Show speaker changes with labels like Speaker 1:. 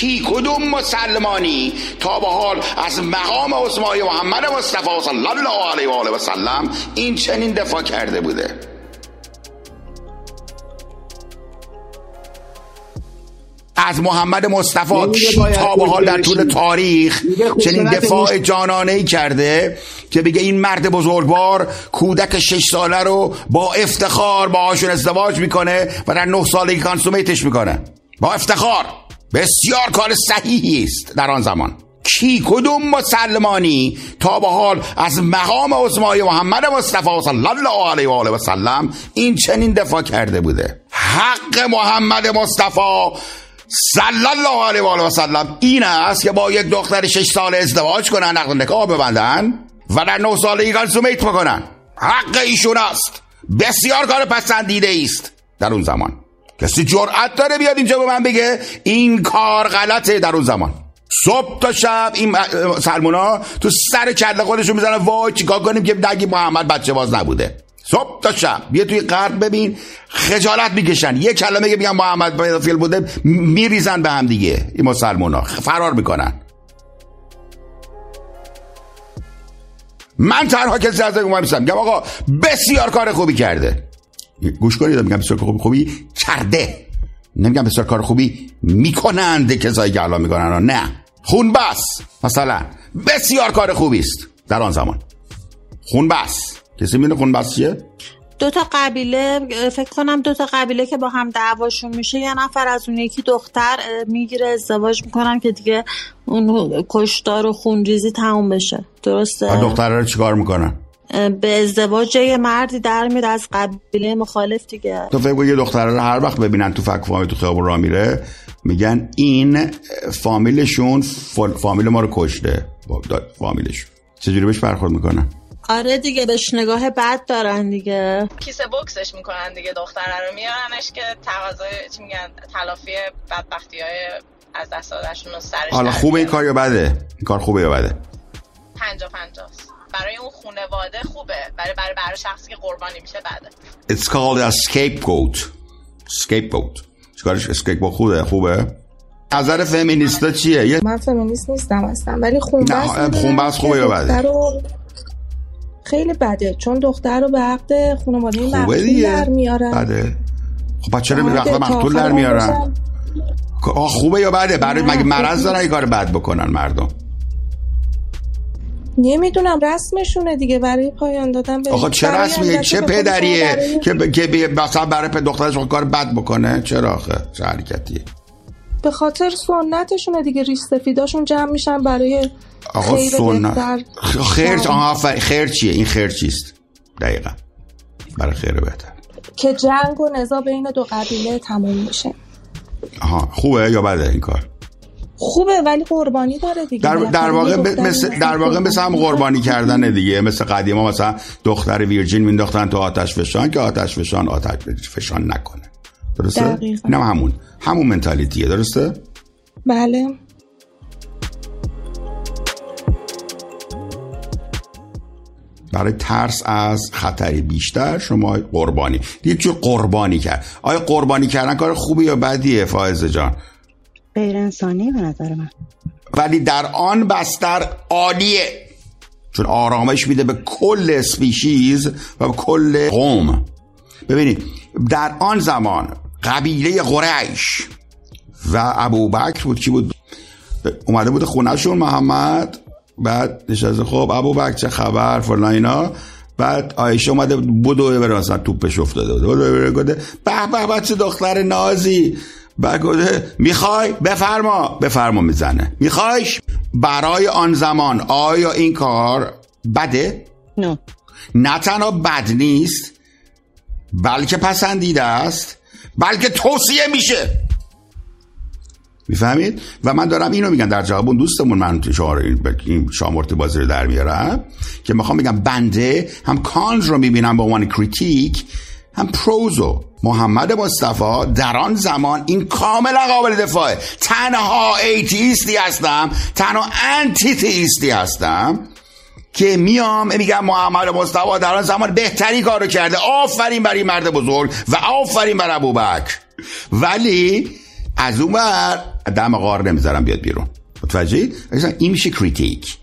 Speaker 1: کی کدوم مسلمانی تا به حال از مقام عثمانی محمد مصطفی صلی الله علیه و آله و سلم این چنین دفاع کرده بوده. از محمد مصطفی کی تا به حال در طول تاریخ چنین دفاع جانانه ای کرده که بگه این مرد بزرگوار کودک شش ساله رو با افتخار باهاشون ازدواج می‌کنه و در نه سالگی کانسومیتش می‌کنه. با افتخار. بسیار کار صحیحی است در آن زمان. کی کدوم مسلمانی تا به حال از مقام عثمانی محمد مصطفی صلی الله علیه و آله و سلم این چنین دفاع کرده بوده. حق محمد مصطفی صلی الله علیه و آله و سلم این است که با یک دختر شش ساله ازدواج کنن نقد نکاح ببندن و در نه سالگی کانسومیت بکنن. حق ایشون است. بسیار کار پسندیده است در اون زمان. کسی جرأت داره بیاد اینجا به من بگه این کار غلطه در اون زمان. صبح تا شب این سلمونا تو سر کله خودشون می‌زنن وای چیکار کنیم که نگی محمد بچه باز نبوده. صبح تا شب بیا توی غرب ببین خجالت می‌کشن. یه کلمه که میگن محمد پدافیل بوده میریزن به هم دیگه. این مسلمونا فرار می‌کنن. من تنها کسی از ما نیستم میگم آقا بسیار کار خوبی کرده. گوش کنید میگم بسیار خوبی خوبی کرده نمیگم بسیار کار خوبی می‌کنند کسایی که الان می‌کنن نه. خون بس مثلا بسیار کار خوبی است در آن زمان. خون بس کسی می‌دونه خون بس چیه؟
Speaker 2: دو تا قبیله فکر کنم دو تا قبیله که با هم دعواشون میشه. یه نفر از اون یکی دختر می‌گیره ازدواج می‌کنن که دیگه اون کشتار و خونریزی تموم بشه. درسته؟
Speaker 1: دختر رو چیکار می‌کنن؟
Speaker 2: به ازدواج یه مردی در میره از قبیله مخالف دیگه.
Speaker 1: تو فکر یه دختر رو هر وقت ببینن تو فک فامیل تو خیابون راه میره میگن این فامیلشون فامیل ما رو کشته. فامیلشون. چجوری بهش برخورد می‌کنن
Speaker 2: آره دیگه بهش نگاه بد دارن دیگه.
Speaker 3: کیسه بوکسش می‌کنن دیگه دختره رو میارنش که تقاضای چی میگن؟ تلافی بدبختی های از دست دادشون رو سرش
Speaker 1: حالا خوبه این کار یا بده؟ این کار خوبه یا بده؟
Speaker 3: خوبه. برای برای برای شخصی که قربانی میشه بده.
Speaker 1: It's called a scapegoat. Scapegoat. چیکارش؟ اسکیپ خوبه. خوبه؟ نظر فمینیستا چیه؟
Speaker 4: من فمینیست نیستم اصلا ولی خونبست
Speaker 1: خونبست خوبه یا بده؟
Speaker 4: خیلی بده چون دختر رو به عقد خانواده مقتول در میارن.
Speaker 1: بده. خب چرا به عقد مقتول در میارن. خوبه یا بده؟ برای مگه مرض دارن این کار بد بکنن مردم؟
Speaker 4: نمی‌دونم رسمشونه دیگه. برای پایان دادن به
Speaker 1: آخه چه رسمیه؟ چه پدریه که ب... که مثلا برای دخترش کار بد بکنه؟ چرا آخه؟ چه حرکتیه؟
Speaker 4: به خاطر سنتشونه دیگه. ریش سفیداشون جمع میشن برای
Speaker 1: آقا سنت. خیر آها خیر چیه؟ این خیر چیست؟ دقیقا. برای خیر بهتر.
Speaker 4: که جنگ و نزا بین دو قبیله تموم میشه.
Speaker 1: آها خوبه یا بده این کار؟
Speaker 4: خوبه ولی قربانی داره دیگه.
Speaker 1: در, در واقع مثل در واقع مثل هم قربانی کردن دیگه. مثل قدیما مثلا دختر ویرجین مینداختن تو آتش فشان که آتش فشان آتش فشان نکنه. درسته؟ اینم همون. همون منتالیتیه درسته؟
Speaker 4: بله.
Speaker 1: برای ترس از خطری بیشتر شما قربانی. یک جور قربانی کرد. آیا قربانی کردن کار خوبی یا بدیه فائزه جان؟
Speaker 5: غیر انسانی به نظر من.
Speaker 1: ولی در آن بستر عالیه. چون آرامش میده به کل سپیشیز و به کل قوم. ببینید در آن زمان قبیله قریش و ابو بکر بود. کی بود؟ اومده بود خونهشون محمد بعد نشسته خب ابو بکر چه خبر؟ فلان اینا. بعد آیشه اومده بدو بره مثلا توپش افتاده بود. به به بچه دختر نازی. گفته می‌خوای؟ بفرما. بفرما می‌زنه. میخوایش؟ برای آن زمان. آیا این کار بده؟
Speaker 5: نه.
Speaker 1: نه تنها بد نیست بلکه پسندیده است. بلکه توصیه میشه. می‌فهمید؟ و من دارم اینو میگم در جواب اون دوستمون من شما این شامورتی بازی رو در میارم که می‌خوام بگم بنده هم cons رو می‌بینم به عنوان critic. هم pros و محمد مصطفی در آن زمان این کاملا قابل دفاعه. تنها atheist ی هستم تنها antitheist ی هستم که میام میگم محمد مصطفی در آن زمان بهتری کارو کرده. آفرین برای مرد بزرگ و آفرین بر ابوبکر. ولی از اون بر دم غار نمی‌ذارم بیاد بیرون. متوجه این میشه کریتیک.